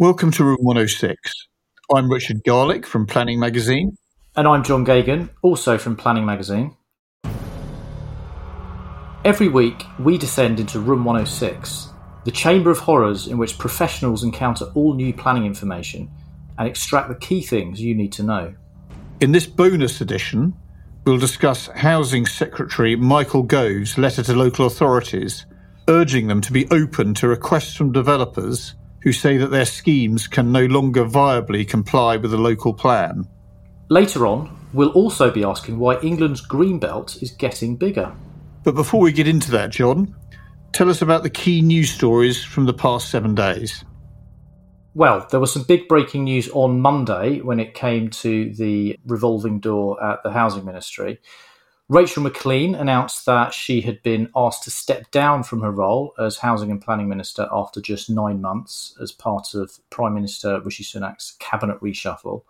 Welcome to Room 106. I'm Richard Garlick from Planning Magazine. And I'm John Geoghegan, also from Planning Magazine. Every week, we descend into Room 106, the chamber of horrors in which professionals encounter all new planning information and extract the key things you need to know. In this bonus edition, we'll discuss Housing Secretary Michael Gove's letter to local authorities, urging them to be open to requests from developers who say that their schemes can no longer viably comply with the local plan. Later on, we'll also be asking why England's green belt is getting bigger. But before we get into that, John, tell us about the key news stories from the past seven days. Well, there was some big breaking news on Monday when it came to the revolving door at the Housing Ministry. Rachel Maclean announced that she had been asked to step down from her role as Housing and Planning Minister after just nine months as part of Prime Minister Rishi Sunak's cabinet reshuffle.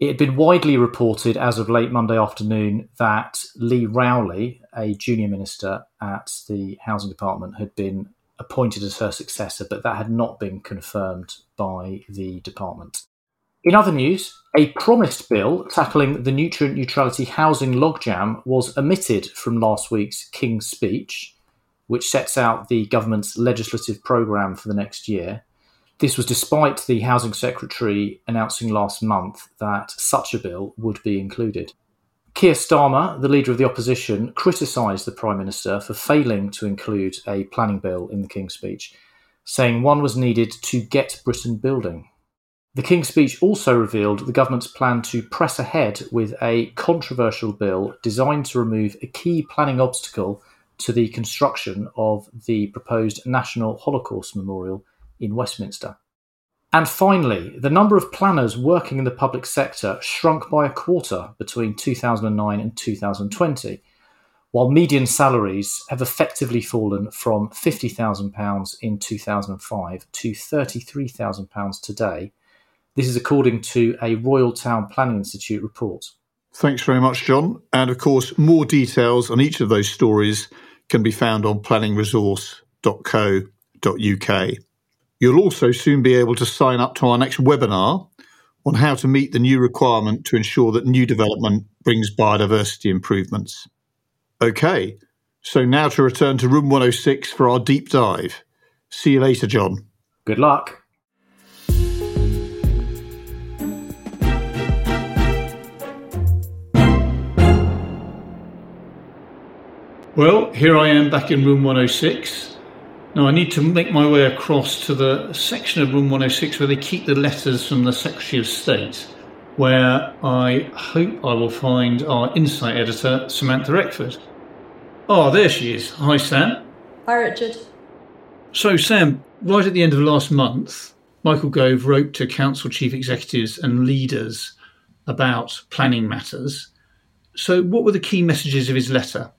It had been widely reported as of late Monday afternoon that Lee Rowley, a junior minister at the Housing Department, had been appointed as her successor, but that had not been confirmed by the department. In other news, a promised bill tackling the nutrient neutrality housing logjam was omitted from last week's King's speech, which sets out the government's legislative programme for the next year. This was despite the Housing Secretary announcing last month that such a bill would be included. Keir Starmer, the leader of the opposition, criticised the Prime Minister for failing to include a planning bill in the King's speech, saying one was needed to get Britain building. The King's speech also revealed the government's plan to press ahead with a controversial bill designed to remove a key planning obstacle to the construction of the proposed National Holocaust Memorial in Westminster. And finally, the number of planners working in the public sector shrunk by a quarter between 2009 and 2020, while median salaries have effectively fallen from £50,000 in 2005 to £33,000 today this is according to a Royal Town Planning Institute report. Thanks very much, John. And of course, more details on each of those stories can be found on planningresource.co.uk. You'll also soon be able to sign up to our next webinar on how to meet the new requirement to ensure that new development brings biodiversity improvements. Okay, so now to return to room 106 for our deep dive. See you later, John. Good luck. Well, here I am back in room 106. Now I need to make my way across to the section of room 106 where they keep the letters from the Secretary of State, where I hope I will find our insight editor, Samantha Eckford. Oh, there she is. Hi, Sam. Hi, Richard. So, Sam, right at the end of last month, Michael Gove wrote to council chief executives and leaders about planning matters. So, what were the key messages of his letter?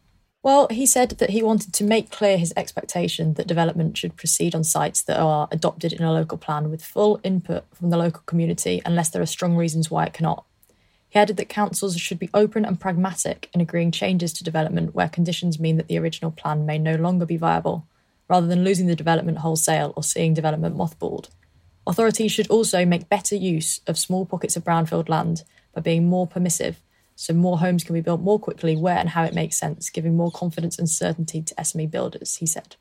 Well, he said that he wanted to make clear his expectation that development should proceed on sites that are adopted in a local plan with full input from the local community unless there are strong reasons why it cannot. He added that councils should be open and pragmatic in agreeing changes to development where conditions mean that the original plan may no longer be viable, rather than losing the development wholesale or seeing development mothballed. Authorities should also make better use of small pockets of brownfield land by being more permissive so more homes can be built more quickly where and how it makes sense, giving more confidence and certainty to SME builders, he said.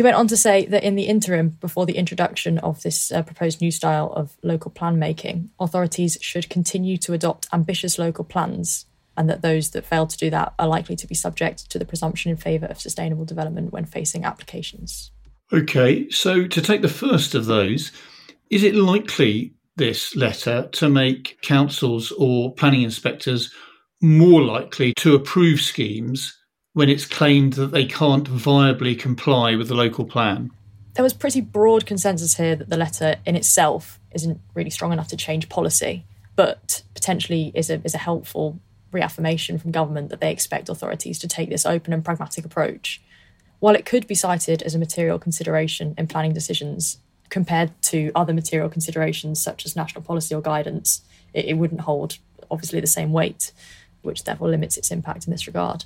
He went on to say that in the interim, before the introduction of this uh, proposed new style of local plan making, authorities should continue to adopt ambitious local plans, and that those that fail to do that are likely to be subject to the presumption in favour of sustainable development when facing applications. Okay, so to take the first of those, is it likely this letter to make councils or planning inspectors more likely to approve schemes when it's claimed that they can't viably comply with the local plan. There was pretty broad consensus here that the letter in itself isn't really strong enough to change policy, but potentially is a, is a helpful reaffirmation from government that they expect authorities to take this open and pragmatic approach. While it could be cited as a material consideration in planning decisions compared to other material considerations such as national policy or guidance, it, it wouldn't hold obviously the same weight which therefore limits its impact in this regard.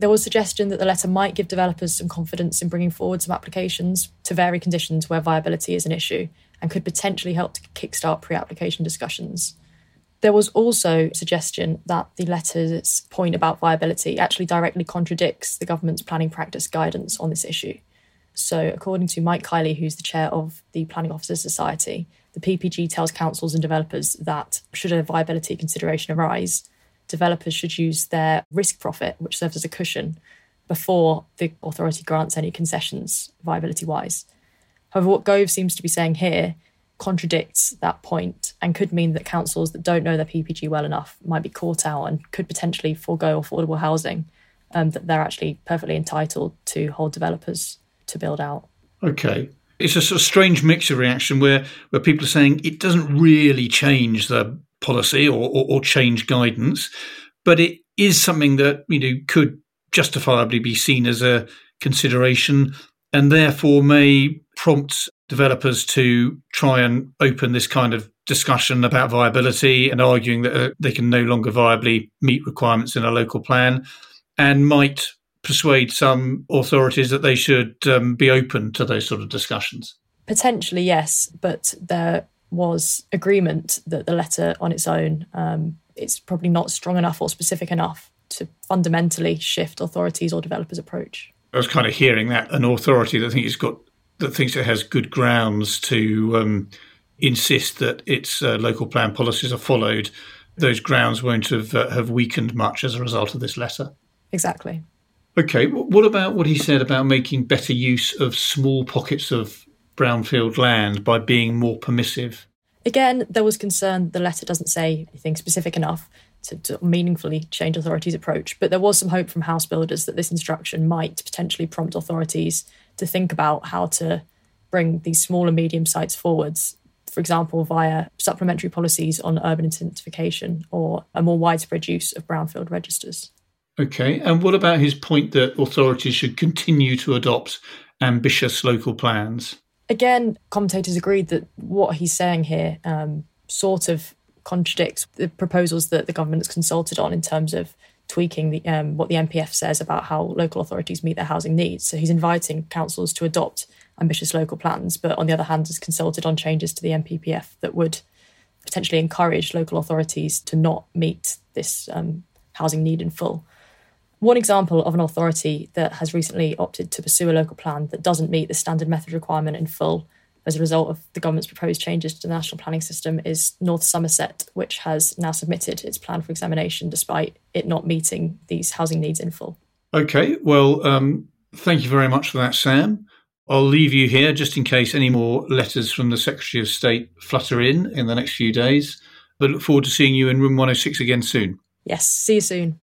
There was suggestion that the letter might give developers some confidence in bringing forward some applications to vary conditions where viability is an issue and could potentially help to kickstart pre application discussions. There was also suggestion that the letter's point about viability actually directly contradicts the government's planning practice guidance on this issue. So, according to Mike Kiely, who's the chair of the Planning Officers Society, the PPG tells councils and developers that should a viability consideration arise, developers should use their risk profit, which serves as a cushion, before the authority grants any concessions viability wise. However, what Gove seems to be saying here contradicts that point and could mean that councils that don't know their PPG well enough might be caught out and could potentially forego affordable housing um, that they're actually perfectly entitled to hold developers to build out. Okay. It's a sort of strange mix of reaction where, where people are saying it doesn't really change the policy or, or, or change guidance, but it is something that you know could justifiably be seen as a consideration and therefore may prompt developers to try and open this kind of discussion about viability and arguing that uh, they can no longer viably meet requirements in a local plan and might persuade some authorities that they should um, be open to those sort of discussions. Potentially, yes, but there was agreement that the letter on its own um, it's probably not strong enough or specific enough to fundamentally shift authorities or developers' approach. I was kind of hearing that an authority that thinks it's got that thinks it has good grounds to um, insist that its uh, local plan policies are followed, those grounds won't have uh, have weakened much as a result of this letter. Exactly. Okay. What about what he said about making better use of small pockets of brownfield land by being more permissive? Again, there was concern the letter doesn't say anything specific enough to, to, meaningfully change authorities' approach, but there was some hope from house builders that this instruction might potentially prompt authorities to think about how to bring these small and medium sites forwards, for example, via supplementary policies on urban intensification or a more widespread use of brownfield registers. Okay, and what about his point that authorities should continue to adopt ambitious local plans? Again, commentators agreed that what he's saying here um, sort of contradicts the proposals that the government has consulted on in terms of tweaking the, um, what the NPPF says about how local authorities meet their housing needs. So he's inviting councils to adopt ambitious local plans, but on the other hand, has consulted on changes to the NPPF that would potentially encourage local authorities to not meet this um, housing need in full. One example of an authority that has recently opted to pursue a local plan that doesn't meet the standard method requirement in full as a result of the government's proposed changes to the national planning system is North Somerset, which has now submitted its plan for examination despite it not meeting these housing needs in full. Okay, well, um, thank you very much for that, Sam. I'll leave you here just in case any more letters from the Secretary of State flutter in in the next few days. But look forward to seeing you in room 106 again soon. Yes, see you soon.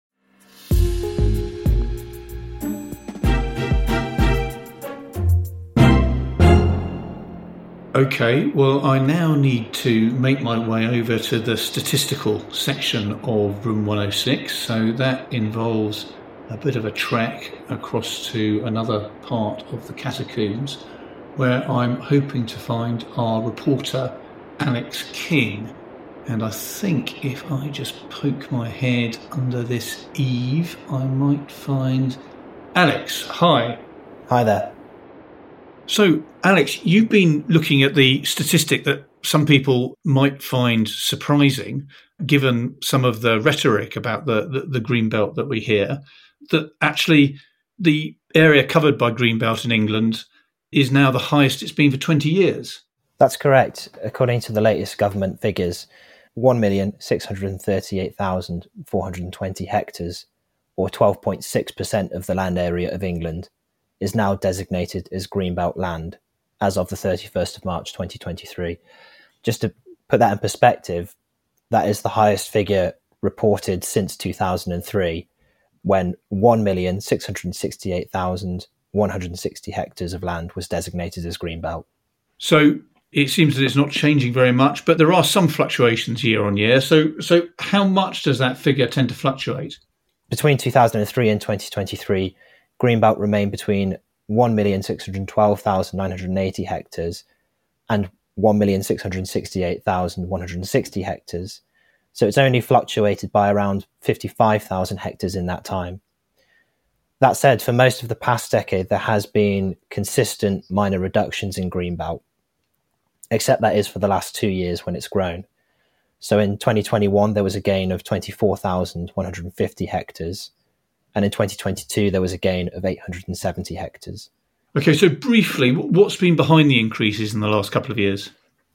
Okay, well, I now need to make my way over to the statistical section of room 106. So that involves a bit of a trek across to another part of the catacombs where I'm hoping to find our reporter, Alex King. And I think if I just poke my head under this eave, I might find Alex. Hi. Hi there. So, Alex, you've been looking at the statistic that some people might find surprising, given some of the rhetoric about the, the, the greenbelt that we hear, that actually the area covered by green belt in England is now the highest it's been for 20 years. That's correct. According to the latest government figures, 1,638,420 hectares, or 12.6% of the land area of England, is now designated as Greenbelt land as of the 31st of March 2023. Just to put that in perspective, that is the highest figure reported since 2003 when 1,668,160 hectares of land was designated as Greenbelt. So it seems that it's not changing very much, but there are some fluctuations year on year. So, so how much does that figure tend to fluctuate? Between 2003 and 2023, Greenbelt remained between 1,612,980 hectares and 1,668,160 hectares. So it's only fluctuated by around 55,000 hectares in that time. That said, for most of the past decade, there has been consistent minor reductions in greenbelt, except that is for the last two years when it's grown. So in 2021, there was a gain of 24,150 hectares, and in 2022, there was a gain of 870 hectares. Okay, so briefly, what's been behind the increases in the last couple of years?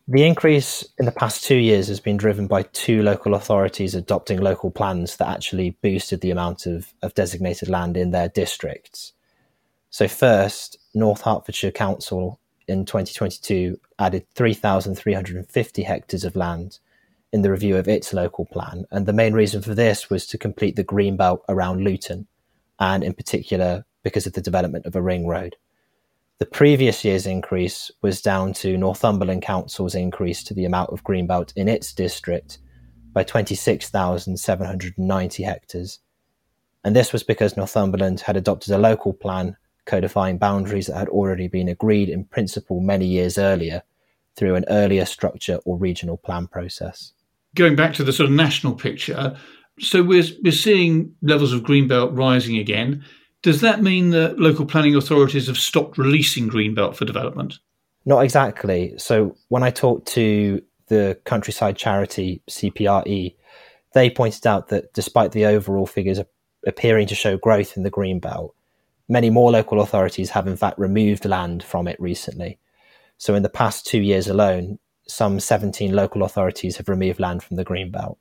The increase in the past two years has been driven by two local authorities adopting local plans that actually boosted the amount of, of designated land in their districts. So, first, North Hertfordshire Council in 2022 added 3,350 hectares of land in the review of its local plan. And the main reason for this was to complete the green belt around Luton, and in particular because of the development of a ring road. The previous year's increase was down to Northumberland Council's increase to the amount of greenbelt in its district by 26,790 hectares. And this was because Northumberland had adopted a local plan codifying boundaries that had already been agreed in principle many years earlier through an earlier structure or regional plan process. Going back to the sort of national picture, so we're, we're seeing levels of greenbelt rising again. Does that mean that local planning authorities have stopped releasing greenbelt for development? Not exactly. So when I talked to the countryside charity CPRE, they pointed out that despite the overall figures appearing to show growth in the greenbelt, many more local authorities have in fact removed land from it recently. So in the past two years alone, some 17 local authorities have removed land from the greenbelt.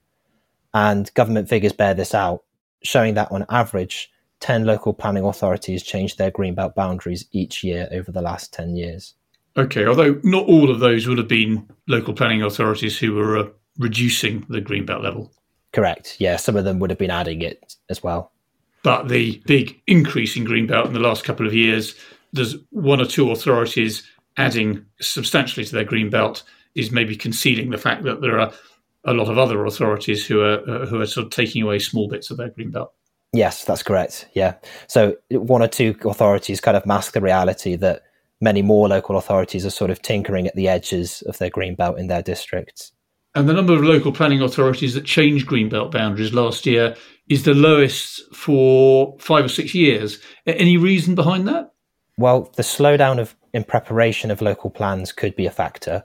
And government figures bear this out, showing that on average, 10 local planning authorities changed their greenbelt boundaries each year over the last 10 years. Okay, although not all of those would have been local planning authorities who were uh, reducing the greenbelt level. Correct. Yeah, some of them would have been adding it as well. But the big increase in greenbelt in the last couple of years, there's one or two authorities adding substantially to their greenbelt is maybe concealing the fact that there are a lot of other authorities who are uh, who are sort of taking away small bits of their green belt. Yes, that's correct. Yeah. So one or two authorities kind of mask the reality that many more local authorities are sort of tinkering at the edges of their green belt in their districts. And the number of local planning authorities that changed green belt boundaries last year is the lowest for five or six years. Any reason behind that? Well, the slowdown of in preparation of local plans could be a factor.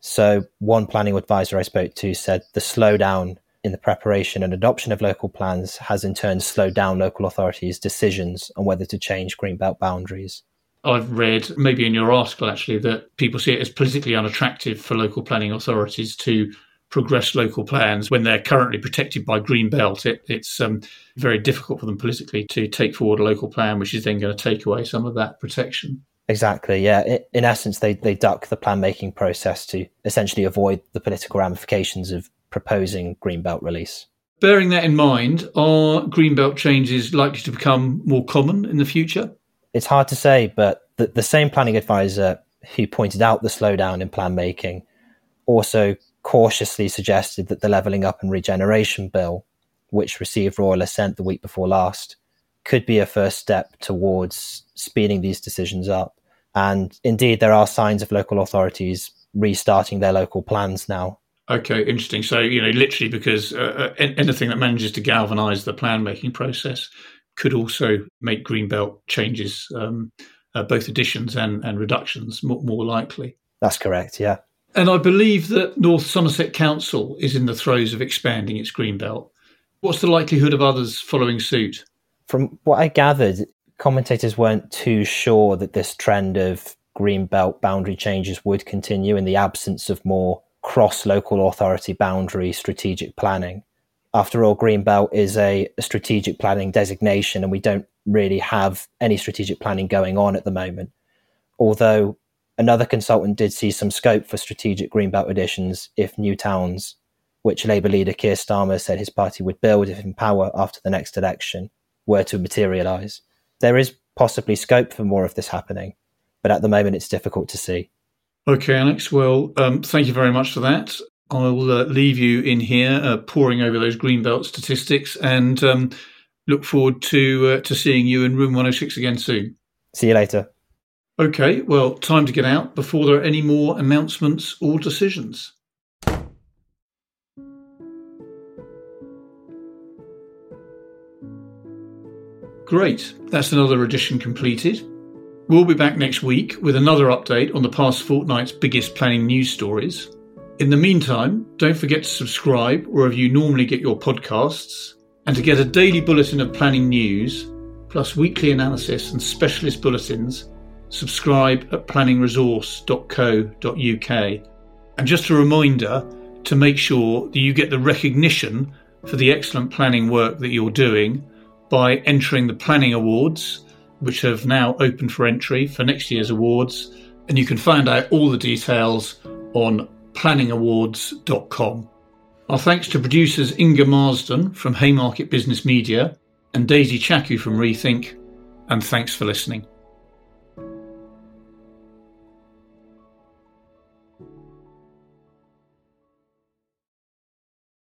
So one planning advisor I spoke to said the slowdown in the preparation and adoption of local plans has in turn slowed down local authorities' decisions on whether to change greenbelt boundaries. I've read, maybe in your article actually, that people see it as politically unattractive for local planning authorities to progress local plans when they're currently protected by green belt. It, it's um, very difficult for them politically to take forward a local plan, which is then going to take away some of that protection. Exactly. Yeah. In essence, they, they duck the plan making process to essentially avoid the political ramifications of proposing greenbelt release. Bearing that in mind, are greenbelt changes likely to become more common in the future? It's hard to say, but the, the same planning advisor who pointed out the slowdown in plan making also cautiously suggested that the Levelling Up and Regeneration Bill, which received royal assent the week before last, could be a first step towards speeding these decisions up. And indeed, there are signs of local authorities restarting their local plans now Okay, interesting. So, you know, literally because uh, uh anything that manages to galvanize the plan making process could also make greenbelt changes, um, uh, both additions and, and reductions, more, more likely. That's correct, yeah. And I believe that North Somerset Council is in the throes of expanding its greenbelt. What's the likelihood of others following suit? From what I gathered, commentators weren't too sure that this trend of green belt boundary changes would continue in the absence of more cross local authority boundary strategic planning. After all, green belt is a, a, strategic planning designation, and we don't really have any strategic planning going on at the moment. Although another consultant did see some scope for strategic Greenbelt additions if new towns, which Labour leader Keir Starmer said his party would build if in power after the next election, were to materialise. There is possibly scope for more of this happening, but at the moment it's difficult to see. Okay, Alex. Well, um, thank you very much for that. I'll uh, leave you in here uh, poring over those greenbelt statistics and um, look forward to uh, to seeing you in room 106 again soon. See you later. Okay, well, time to get out before there are any more announcements or decisions. Great, that's another edition completed. We'll be back next week with another update on the past fortnight's biggest planning news stories. In the meantime, don't forget to subscribe wherever you normally get your podcasts, and to get a daily bulletin of planning news, plus weekly analysis and specialist bulletins, subscribe at planningresource.co.uk. And just a reminder to make sure that you get the recognition for the excellent planning work that you're doing by entering the Planning Awards which have now opened for entry for next year's awards. And you can find out all the details on planningawards.com. Our thanks to producers Inga Marsden from Haymarket Business Media and Daisy Chaku from Rethink, and thanks for listening.